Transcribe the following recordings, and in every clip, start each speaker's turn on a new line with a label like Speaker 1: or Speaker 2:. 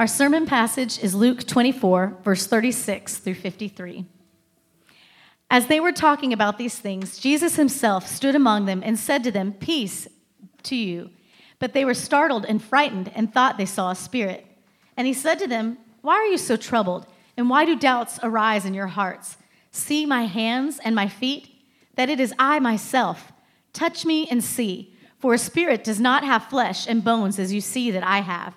Speaker 1: Our sermon passage is Luke 24, verse 36 through 53. As they were talking about these things, Jesus himself stood among them and said to them, Peace to you. But they were startled and frightened and thought they saw a spirit. And he said to them, Why are you so troubled? And why do doubts arise in your hearts? See my hands and my feet, that it is I myself. Touch me and see, for a spirit does not have flesh and bones as you see that I have.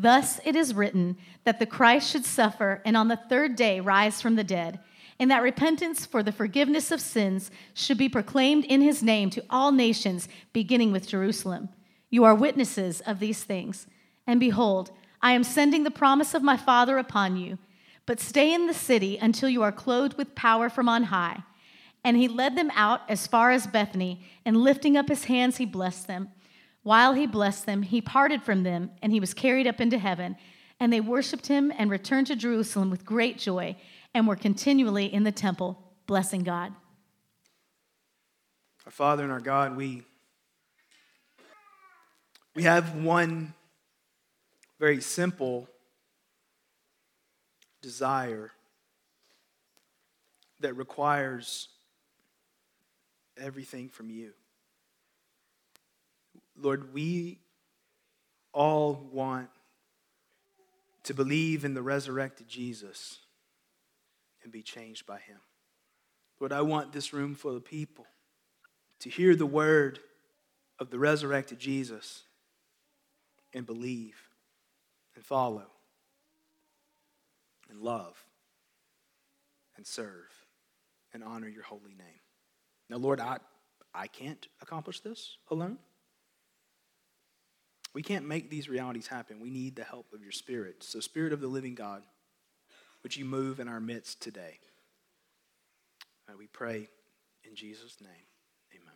Speaker 1: Thus it is written that the Christ should suffer and on the third day rise from the dead, and that repentance for the forgiveness of sins should be proclaimed in his name to all nations, beginning with Jerusalem. You are witnesses of these things. And behold, I am sending the promise of my Father upon you, but stay in the city until you are clothed with power from on high. And he led them out as far as Bethany, and lifting up his hands, he blessed them. While he blessed them, he parted from them, and he was carried up into heaven. And they worshiped him and returned to Jerusalem with great joy, and were continually in the temple, blessing God.
Speaker 2: Our Father and our God, we, we have one very simple desire that requires everything from you. Lord, we all want to believe in the resurrected Jesus and be changed by him. Lord, I want this room full of people to hear the word of the resurrected Jesus and believe and follow and love and serve and honor your holy name. Now, Lord, I, I can't accomplish this alone. We can't make these realities happen. We need the help of your Spirit. So, Spirit of the living God, would you move in our midst today? Uh, we pray in Jesus' name. Amen.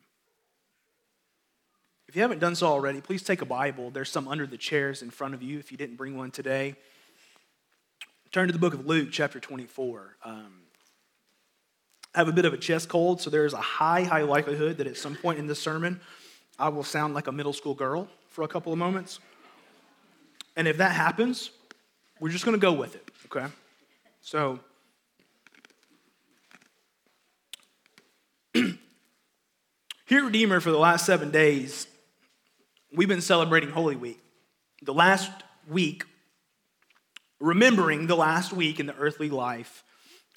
Speaker 2: If you haven't done so already, please take a Bible. There's some under the chairs in front of you if you didn't bring one today. Turn to the book of Luke, chapter 24. Um, I have a bit of a chest cold, so there's a high, high likelihood that at some point in this sermon, I will sound like a middle school girl for a couple of moments. And if that happens, we're just going to go with it, okay? So, here at Redeemer for the last seven days, we've been celebrating Holy Week. The last week, remembering the last week in the earthly life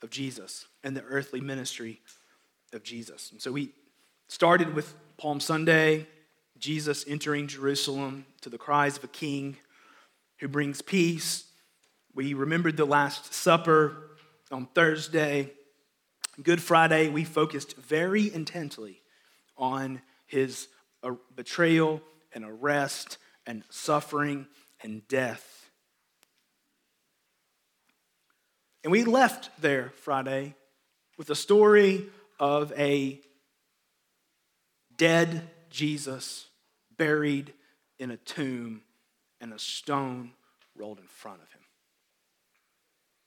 Speaker 2: of Jesus and the earthly ministry of Jesus. And so we started with Palm Sunday, Jesus entering Jerusalem to the cries of a king who brings peace. We remembered the Last Supper on Thursday. Good Friday, we focused very intently on his uh, betrayal and arrest and suffering and death. And we left there Friday with the story of a dead Jesus buried in a tomb and a stone rolled in front of him.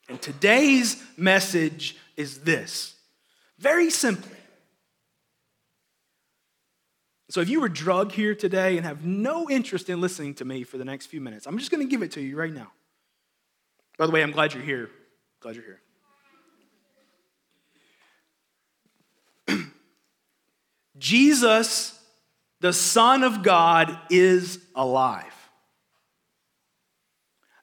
Speaker 2: And today's message is this very simply. So, if you were drugged here today and have no interest in listening to me for the next few minutes, I'm just going to give it to you right now. By the way, I'm glad you're here. Glad you're here. Jesus the Son of God is alive.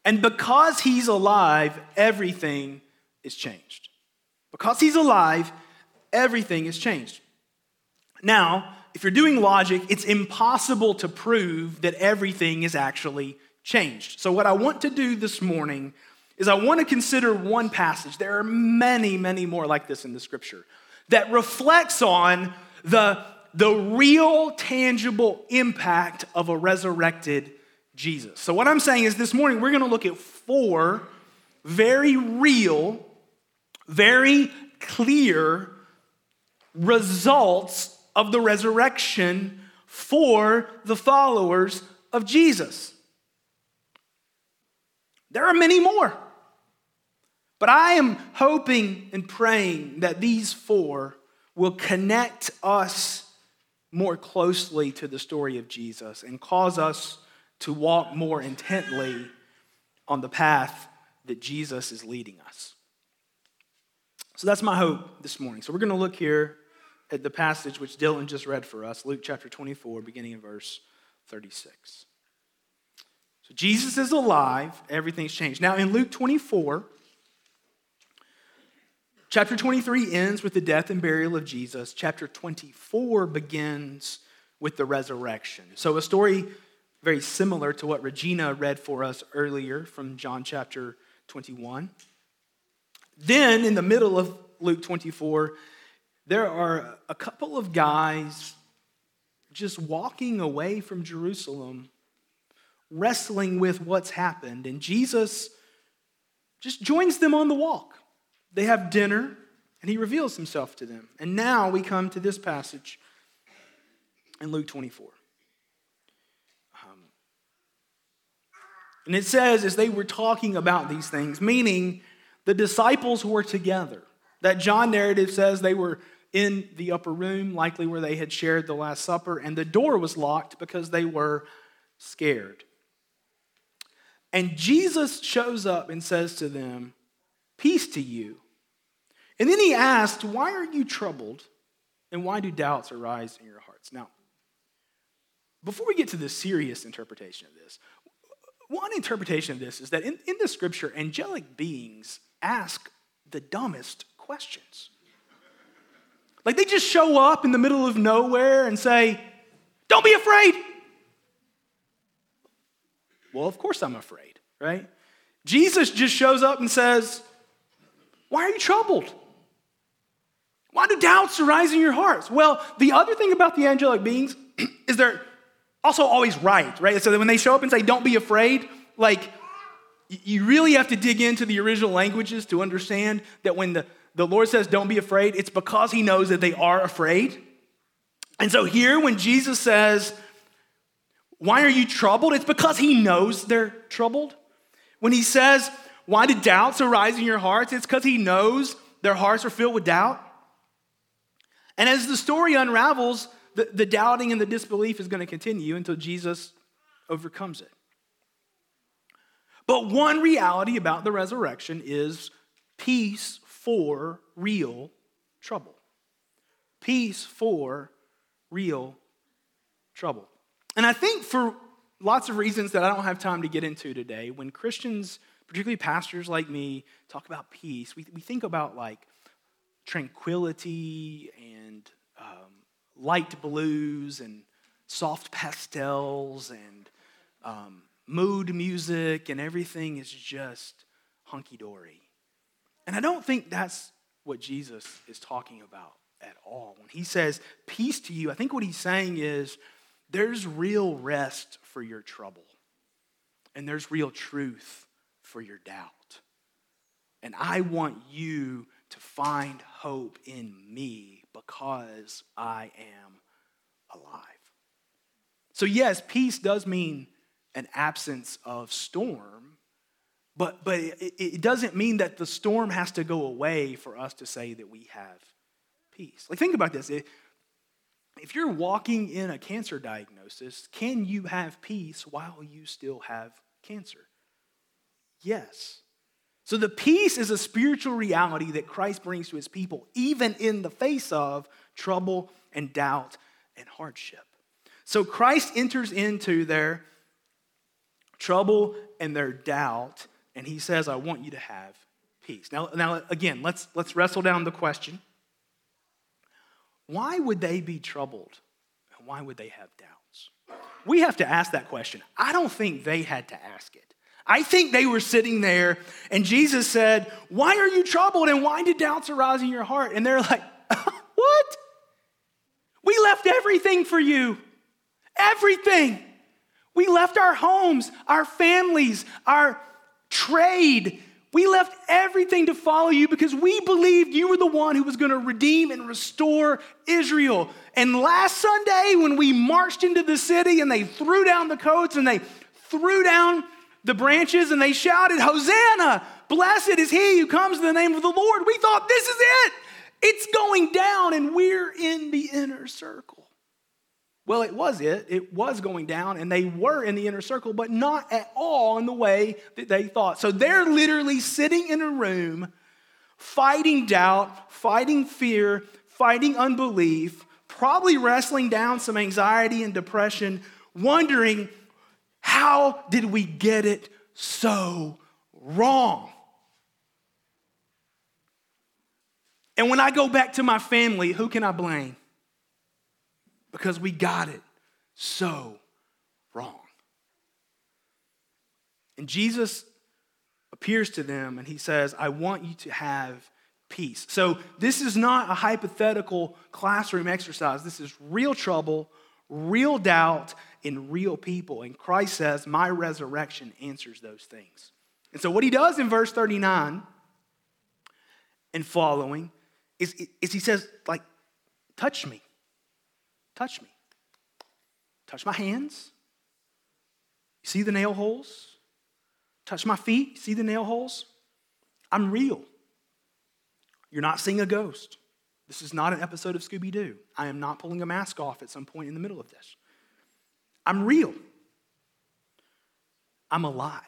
Speaker 2: And because he's alive, everything is changed. Because he's alive, everything is changed. Now, if you're doing logic, it's impossible to prove that everything is actually changed. So, what I want to do this morning is I want to consider one passage. There are many, many more like this in the scripture that reflects on the the real, tangible impact of a resurrected Jesus. So, what I'm saying is this morning we're going to look at four very real, very clear results of the resurrection for the followers of Jesus. There are many more. But I am hoping and praying that these four will connect us more closely to the story of Jesus and cause us to walk more intently on the path that Jesus is leading us. So that's my hope this morning. So we're going to look here at the passage which Dylan just read for us, Luke chapter 24, beginning in verse 36. So Jesus is alive, everything's changed. Now in Luke 24, chapter 23 ends with the death and burial of Jesus. Chapter 24 begins with the resurrection. So a story very similar to what Regina read for us earlier from John chapter 21. Then in the middle of Luke 24, there are a couple of guys just walking away from Jerusalem, wrestling with what's happened. And Jesus just joins them on the walk. They have dinner, and he reveals himself to them. And now we come to this passage in Luke 24. Um, and it says, as they were talking about these things, meaning the disciples were together. That John narrative says they were in the upper room, likely where they had shared the Last Supper, and the door was locked because they were scared. And Jesus shows up and says to them, Peace to you. And then he asked, Why are you troubled? And why do doubts arise in your hearts? Now, before we get to the serious interpretation of this, one interpretation of this is that in, in the scripture, angelic beings ask the dumbest questions. Like they just show up in the middle of nowhere and say, Don't be afraid. Well, of course I'm afraid, right? Jesus just shows up and says, Why are you troubled? Why do doubts arise in your hearts? Well, the other thing about the angelic beings is they're also always right, right? So when they show up and say, Don't be afraid, like, you really have to dig into the original languages to understand that when the the Lord says, Don't be afraid, it's because He knows that they are afraid. And so here, when Jesus says, Why are you troubled? It's because He knows they're troubled. When He says, Why do doubts arise in your hearts? It's because He knows their hearts are filled with doubt. And as the story unravels, the, the doubting and the disbelief is going to continue until Jesus overcomes it. But one reality about the resurrection is peace for real trouble. Peace for real trouble. And I think for lots of reasons that I don't have time to get into today, when Christians, particularly pastors like me, talk about peace, we, we think about like tranquility light blues and soft pastels and um, mood music, and everything is just hunky dory. And I don't think that's what Jesus is talking about at all. When he says, Peace to you, I think what he's saying is there's real rest for your trouble, and there's real truth for your doubt. And I want you to find hope in me because I am alive. So, yes, peace does mean an absence of storm, but, but it, it doesn't mean that the storm has to go away for us to say that we have peace. Like, think about this. If you're walking in a cancer diagnosis, can you have peace while you still have cancer? Yes. So, the peace is a spiritual reality that Christ brings to his people, even in the face of trouble and doubt and hardship. So, Christ enters into their trouble and their doubt and he says, I want you to have peace. Now, now again, let's, let's wrestle down the question. Why would they be troubled? And why would they have doubts? We have to ask that question. I don't think they had to ask it. I think they were sitting there and Jesus said, Why are you troubled and why did doubts arise in your heart? And they're like, What? We left everything for you. Everything. We left our homes, our families, our trade. We left everything to follow you because we believed you were the one who was going to redeem and restore Israel. And last Sunday, when we marched into the city and they threw down the coats and they threw down the branches and they shouted, Hosanna! Blessed is he who comes in the name of the Lord. We thought, this is it. It's going down, and we're in the inner circle. Well, it was it. It was going down, and they were in the inner circle, but not at all in the way that they thought. So they're literally sitting in a room, fighting doubt, fighting fear, fighting unbelief, probably wrestling down some anxiety and depression, wondering, how did we get it so wrong? And when I go back to my family, who can I blame? because we got it so wrong. And Jesus appears to them and he says, I want you to have peace. So this is not a hypothetical classroom exercise. This is real trouble, real doubt in real people. And Christ says, My resurrection answers those things. And so what he does in verse 39 and following is, is he says, like, touch me. Touch me. Touch my hands. You see the nail holes? Touch my feet. You See the nail holes? I'm real. You're not seeing a ghost. This is not an episode of Scooby Doo. I am not pulling a mask off at some point in the middle of this. I'm real. I'm alive.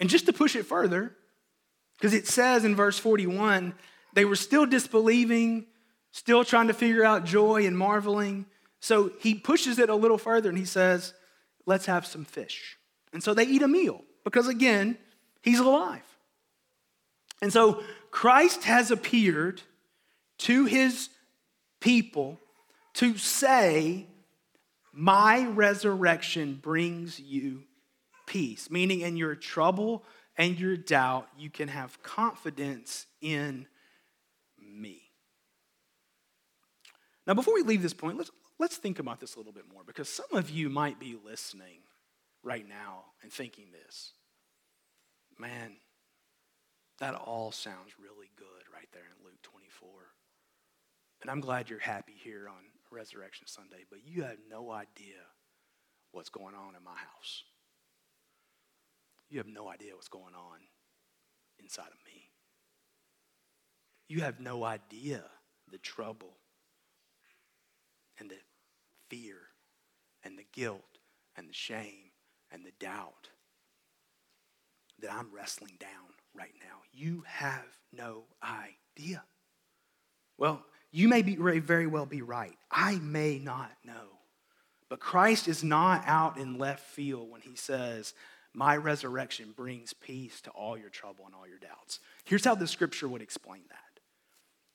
Speaker 2: And just to push it further, because it says in verse 41, they were still disbelieving, still trying to figure out joy and marveling. So he pushes it a little further and he says, Let's have some fish. And so they eat a meal because, again, he's alive. And so Christ has appeared to his people to say, My resurrection brings you peace, meaning in your trouble and your doubt, you can have confidence in me. Now, before we leave this point, let's, let's think about this a little bit more because some of you might be listening right now and thinking this man, that all sounds really good right there in Luke 24. And I'm glad you're happy here on Resurrection Sunday, but you have no idea what's going on in my house. You have no idea what's going on inside of me. You have no idea the trouble and the fear and the guilt and the shame and the doubt that I'm wrestling down right now. You have no idea. Well, you may be very well be right. I may not know. But Christ is not out in left field when he says, My resurrection brings peace to all your trouble and all your doubts. Here's how the scripture would explain that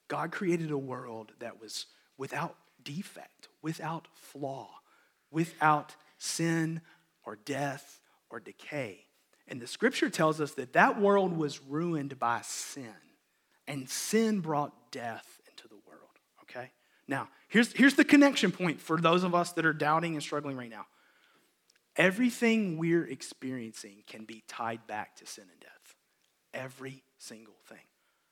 Speaker 2: God created a world that was without defect, without flaw, without sin or death or decay. And the scripture tells us that that world was ruined by sin, and sin brought death into the world, okay? Now, here's, here's the connection point for those of us that are doubting and struggling right now. Everything we're experiencing can be tied back to sin and death. Every single thing.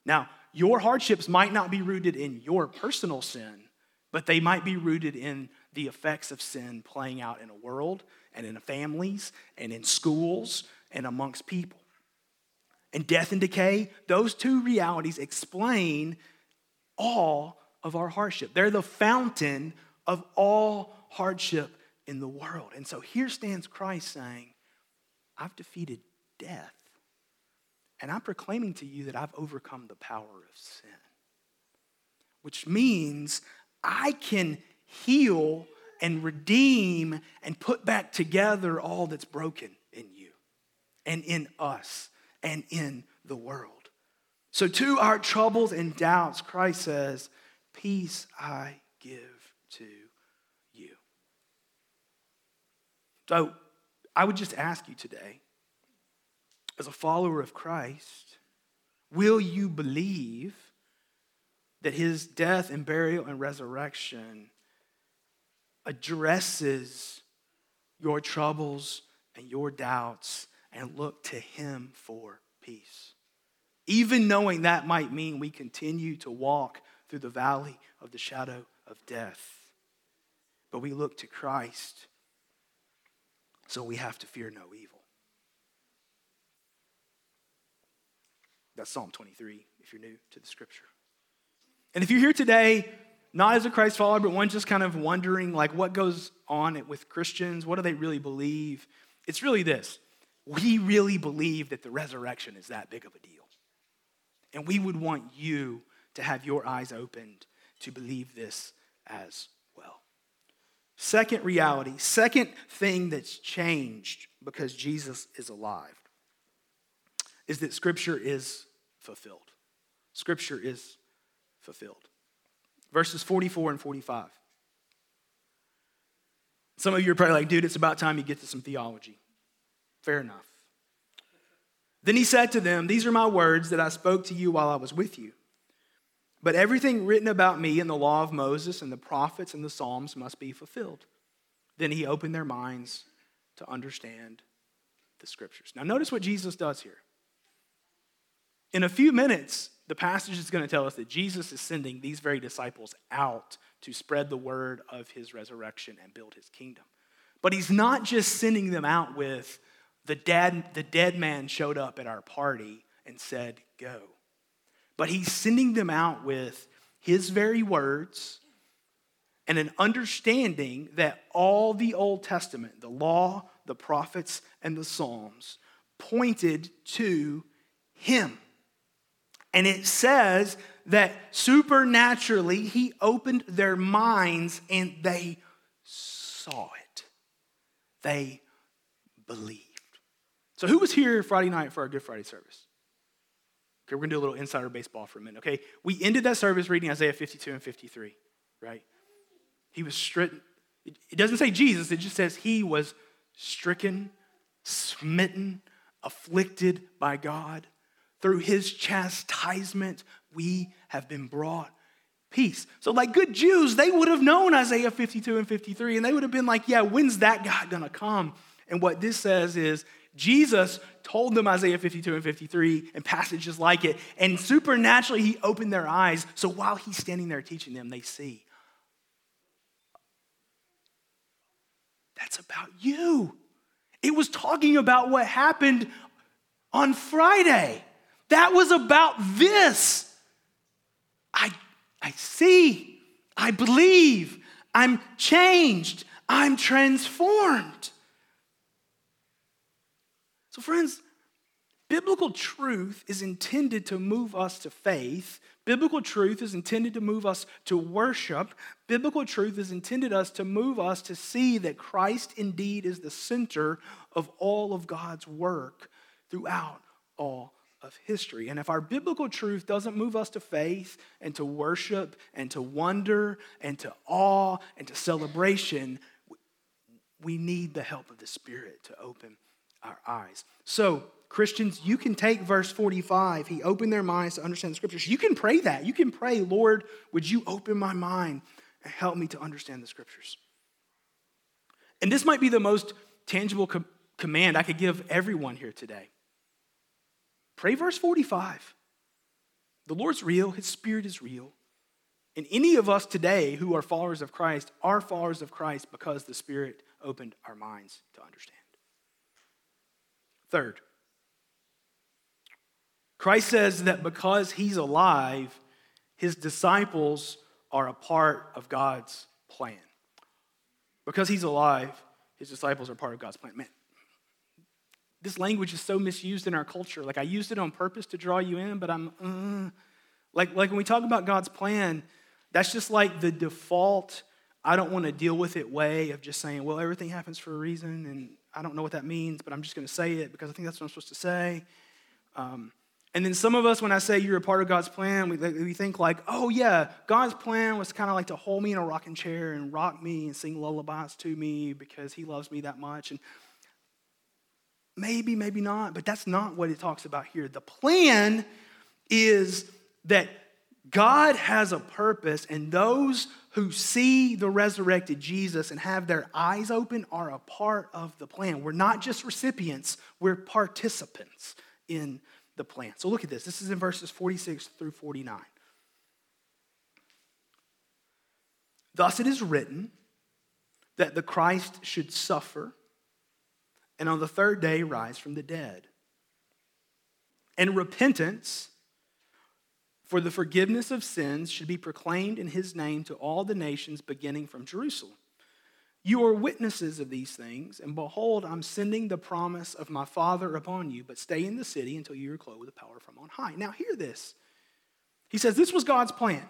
Speaker 2: Now, your hardships might not be rooted in your personal sin, but they might be rooted in the effects of sin playing out in a world and in families and in schools and amongst people. And death and decay, those two realities explain all of our hardship. They're the fountain of all hardship in the world. And so here stands Christ saying, I've defeated death. And I'm proclaiming to you that I've overcome the power of sin, which means I can heal and redeem and put back together all that's broken in you and in us and in the world. So, to our troubles and doubts, Christ says, Peace I give to you. So, I would just ask you today, as a follower of Christ, will you believe that his death and burial and resurrection addresses your troubles and your doubts and look to Him for peace. Even knowing that might mean we continue to walk through the valley of the shadow of death. But we look to Christ, so we have to fear no evil. That's Psalm 23 if you're new to the scripture. And if you're here today, not as a Christ follower, but one just kind of wondering, like, what goes on with Christians? What do they really believe? It's really this we really believe that the resurrection is that big of a deal. And we would want you to have your eyes opened to believe this as well. Second reality, second thing that's changed because Jesus is alive is that Scripture is fulfilled. Scripture is fulfilled. Verses 44 and 45. Some of you are probably like, dude, it's about time you get to some theology. Fair enough. Then he said to them, These are my words that I spoke to you while I was with you. But everything written about me in the law of Moses and the prophets and the Psalms must be fulfilled. Then he opened their minds to understand the scriptures. Now, notice what Jesus does here. In a few minutes, the passage is going to tell us that Jesus is sending these very disciples out to spread the word of his resurrection and build his kingdom. But he's not just sending them out with the dead, the dead man showed up at our party and said, Go. But he's sending them out with his very words and an understanding that all the Old Testament, the law, the prophets, and the Psalms, pointed to him. And it says that supernaturally he opened their minds and they saw it. They believed. So, who was here Friday night for our Good Friday service? Okay, we're gonna do a little insider baseball for a minute. Okay, we ended that service reading Isaiah 52 and 53, right? He was stricken. It doesn't say Jesus, it just says he was stricken, smitten, afflicted by God. Through his chastisement, we have been brought peace. So, like good Jews, they would have known Isaiah 52 and 53, and they would have been like, yeah, when's that guy gonna come? And what this says is Jesus told them Isaiah 52 and 53 and passages like it, and supernaturally he opened their eyes. So while he's standing there teaching them, they see. That's about you. It was talking about what happened on Friday. That was about this. I, I see, I believe, I'm changed, I'm transformed. Friends, biblical truth is intended to move us to faith. Biblical truth is intended to move us to worship. Biblical truth is intended us to move us to see that Christ indeed is the center of all of God's work throughout all of history. And if our biblical truth doesn't move us to faith and to worship and to wonder and to awe and to celebration, we need the help of the Spirit to open our eyes. So, Christians, you can take verse 45. He opened their minds to understand the scriptures. You can pray that. You can pray, Lord, would you open my mind and help me to understand the scriptures? And this might be the most tangible co- command I could give everyone here today. Pray verse 45. The Lord's real, His Spirit is real. And any of us today who are followers of Christ are followers of Christ because the Spirit opened our minds to understand. Third, Christ says that because he's alive, his disciples are a part of God's plan. Because he's alive, his disciples are part of God's plan. Man, this language is so misused in our culture. Like I used it on purpose to draw you in, but I'm uh, like like when we talk about God's plan, that's just like the default I don't want to deal with it way of just saying, well, everything happens for a reason, and I don't know what that means, but I'm just going to say it because I think that's what I'm supposed to say. Um, and then some of us, when I say you're a part of God's plan, we, we think like, oh yeah, God's plan was kind of like to hold me in a rocking chair and rock me and sing lullabies to me because He loves me that much. And maybe, maybe not, but that's not what it talks about here. The plan is that God has a purpose, and those who see the resurrected Jesus and have their eyes open are a part of the plan. We're not just recipients, we're participants in the plan. So look at this. This is in verses 46 through 49. Thus it is written that the Christ should suffer and on the third day rise from the dead. And repentance for the forgiveness of sins should be proclaimed in his name to all the nations, beginning from Jerusalem. You are witnesses of these things, and behold, I'm sending the promise of my Father upon you, but stay in the city until you are clothed with the power from on high. Now, hear this. He says this was God's plan.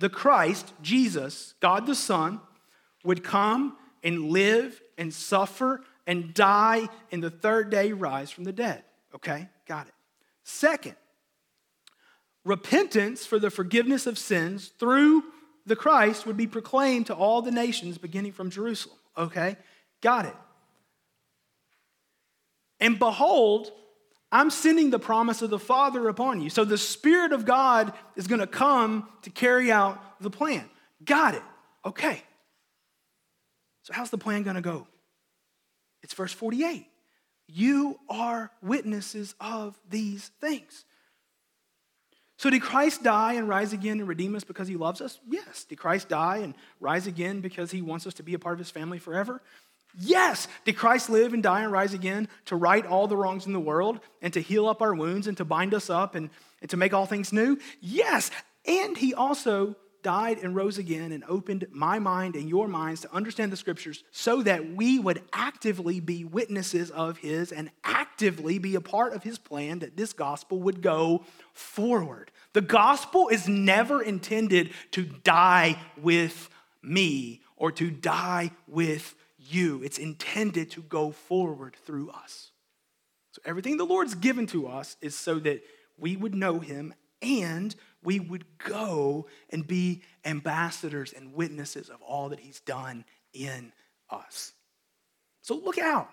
Speaker 2: The Christ, Jesus, God the Son, would come and live and suffer and die, and the third day rise from the dead. Okay, got it. Second, repentance for the forgiveness of sins through the Christ would be proclaimed to all the nations beginning from Jerusalem. Okay? Got it. And behold, I'm sending the promise of the Father upon you. So the Spirit of God is going to come to carry out the plan. Got it. Okay. So, how's the plan going to go? It's verse 48. You are witnesses of these things. So, did Christ die and rise again and redeem us because he loves us? Yes. Did Christ die and rise again because he wants us to be a part of his family forever? Yes. Did Christ live and die and rise again to right all the wrongs in the world and to heal up our wounds and to bind us up and, and to make all things new? Yes. And he also died and rose again and opened my mind and your minds to understand the scriptures so that we would actively be witnesses of his and actively be a part of his plan that this gospel would go forward. The gospel is never intended to die with me or to die with you, it's intended to go forward through us. So everything the Lord's given to us is so that we would know him and we would go and be ambassadors and witnesses of all that He's done in us. So look out.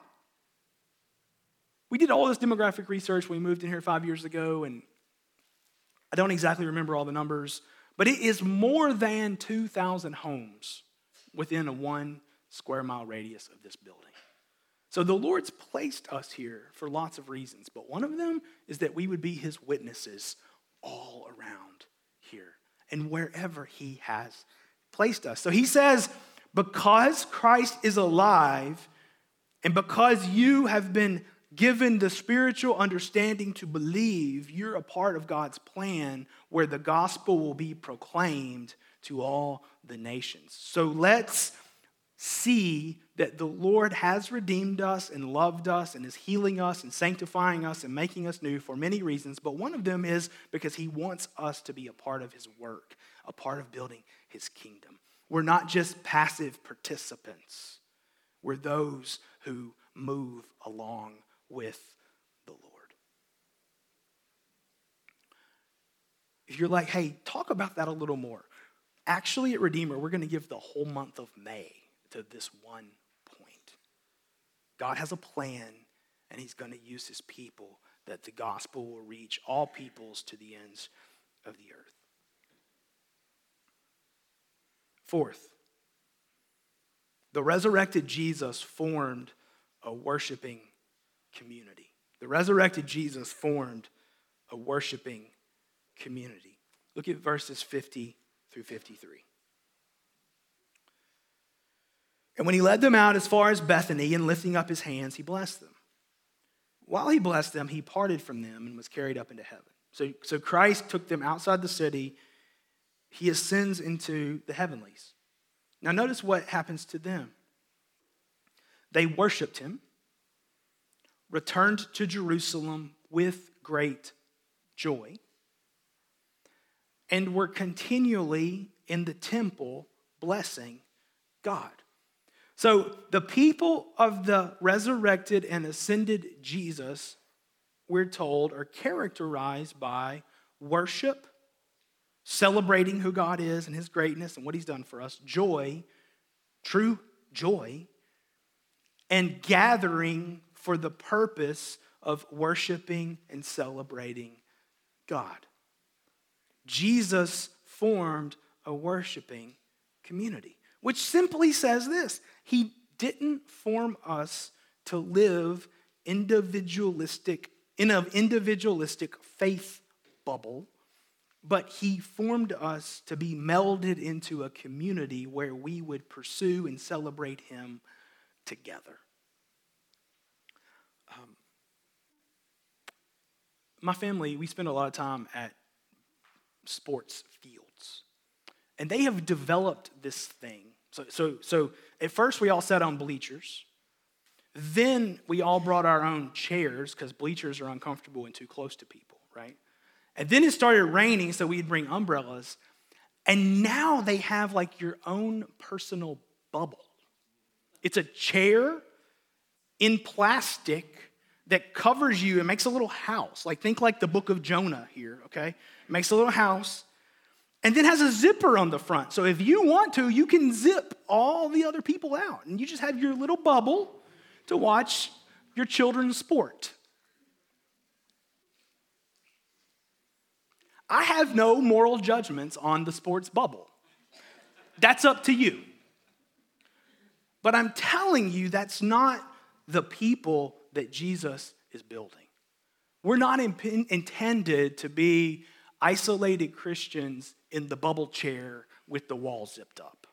Speaker 2: We did all this demographic research when we moved in here five years ago, and I don't exactly remember all the numbers, but it is more than 2,000 homes within a one square mile radius of this building. So the Lord's placed us here for lots of reasons, but one of them is that we would be His witnesses all around here and wherever He has placed us. So He says, because Christ is alive and because you have been given the spiritual understanding to believe, you're a part of God's plan where the gospel will be proclaimed to all the nations. So let's see that the Lord has redeemed us and loved us and is healing us and sanctifying us and making us new for many reasons, but one of them is because He wants us to be a part of His work, a part of building His kingdom. We're not just passive participants, we're those who move along with the Lord. If you're like, hey, talk about that a little more. Actually, at Redeemer, we're going to give the whole month of May to this one. God has a plan, and He's going to use His people that the gospel will reach all peoples to the ends of the earth. Fourth, the resurrected Jesus formed a worshiping community. The resurrected Jesus formed a worshiping community. Look at verses 50 through 53. And when he led them out as far as Bethany and lifting up his hands, he blessed them. While he blessed them, he parted from them and was carried up into heaven. So, so Christ took them outside the city. He ascends into the heavenlies. Now, notice what happens to them. They worshiped him, returned to Jerusalem with great joy, and were continually in the temple blessing God. So the people of the resurrected and ascended Jesus, we're told, are characterized by worship, celebrating who God is and his greatness and what he's done for us, joy, true joy, and gathering for the purpose of worshiping and celebrating God. Jesus formed a worshiping community, which simply says this He didn't form us to live individualistic in an individualistic faith bubble, but he formed us to be melded into a community where we would pursue and celebrate him together. Um, my family, we spend a lot of time at sports fields, and they have developed this thing. So, so, so at first, we all sat on bleachers. Then we all brought our own chairs because bleachers are uncomfortable and too close to people, right? And then it started raining, so we'd bring umbrellas. And now they have like your own personal bubble. It's a chair in plastic that covers you and makes a little house. Like, think like the book of Jonah here, okay? Makes a little house and then has a zipper on the front. So if you want to, you can zip all the other people out. And you just have your little bubble to watch your children's sport. I have no moral judgments on the sports bubble. That's up to you. But I'm telling you, that's not the people that Jesus is building. We're not in- intended to be isolated Christians in the bubble chair with the wall zipped up.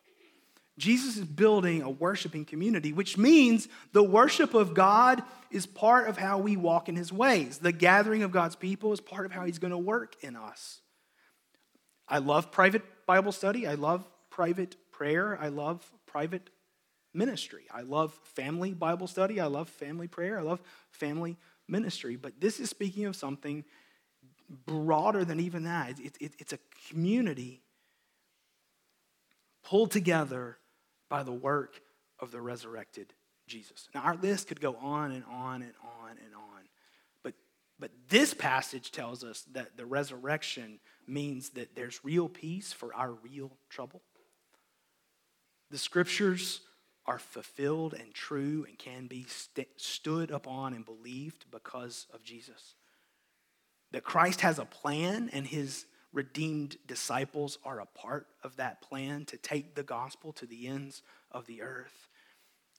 Speaker 2: Jesus is building a worshiping community, which means the worship of God is part of how we walk in his ways. The gathering of God's people is part of how he's going to work in us. I love private Bible study. I love private prayer. I love private ministry. I love family Bible study. I love family prayer. I love family ministry. But this is speaking of something broader than even that. It, it, it's a community pulled together by the work of the resurrected Jesus. Now, our list could go on and on and on and on, but, but this passage tells us that the resurrection means that there's real peace for our real trouble. The scriptures are fulfilled and true and can be st- stood upon and believed because of Jesus. That Christ has a plan and his redeemed disciples are a part of that plan to take the gospel to the ends of the earth.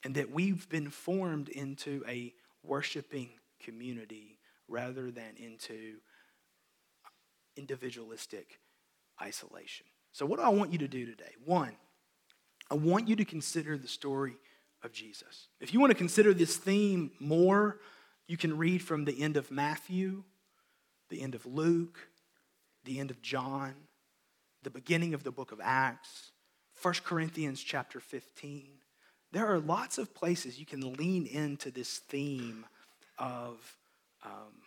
Speaker 2: And that we've been formed into a worshiping community rather than into individualistic isolation. So, what do I want you to do today? One, I want you to consider the story of Jesus. If you want to consider this theme more, you can read from the end of Matthew, the end of Luke, the end of John, the beginning of the book of Acts, 1 Corinthians chapter 15. There are lots of places you can lean into this theme of um,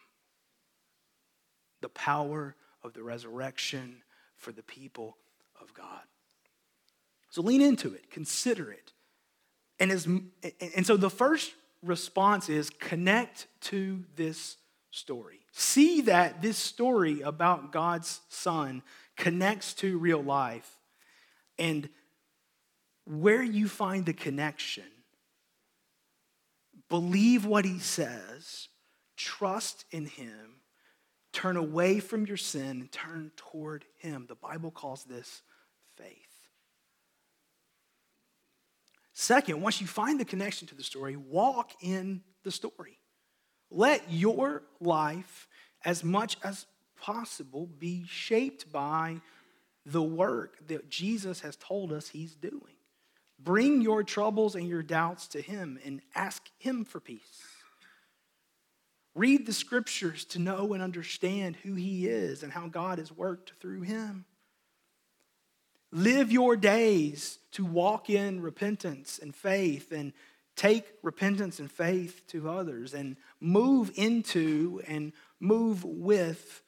Speaker 2: the power of the resurrection for the people of God. So lean into it, consider it. And, as, and so the first response is connect to this story. See that this story about God's Son connects to real life. And where you find the connection, believe what he says, trust in him, turn away from your sin, and turn toward him. The Bible calls this faith. Second, once you find the connection to the story, walk in the story. Let your life, as much as possible, be shaped by the work that Jesus has told us he's doing. Bring your troubles and your doubts to him and ask him for peace. Read the scriptures to know and understand who he is and how God has worked through him. Live your days to walk in repentance and faith and take repentance and faith to others and move into and move with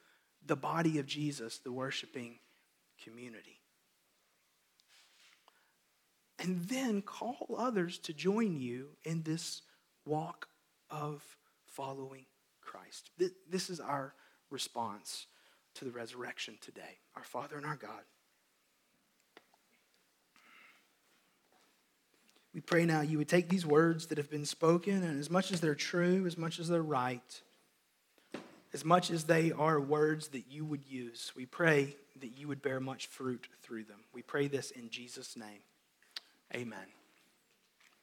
Speaker 2: the body of Jesus, the worshiping community. And then call others to join you in this walk of following Christ. This is our response to the resurrection today. Our Father and our God. We pray now you would take these words that have been spoken, and as much as they're true, as much as they're right, as much as they are words that you would use, we pray that you would bear much fruit through them. We pray this in Jesus' name. Amen.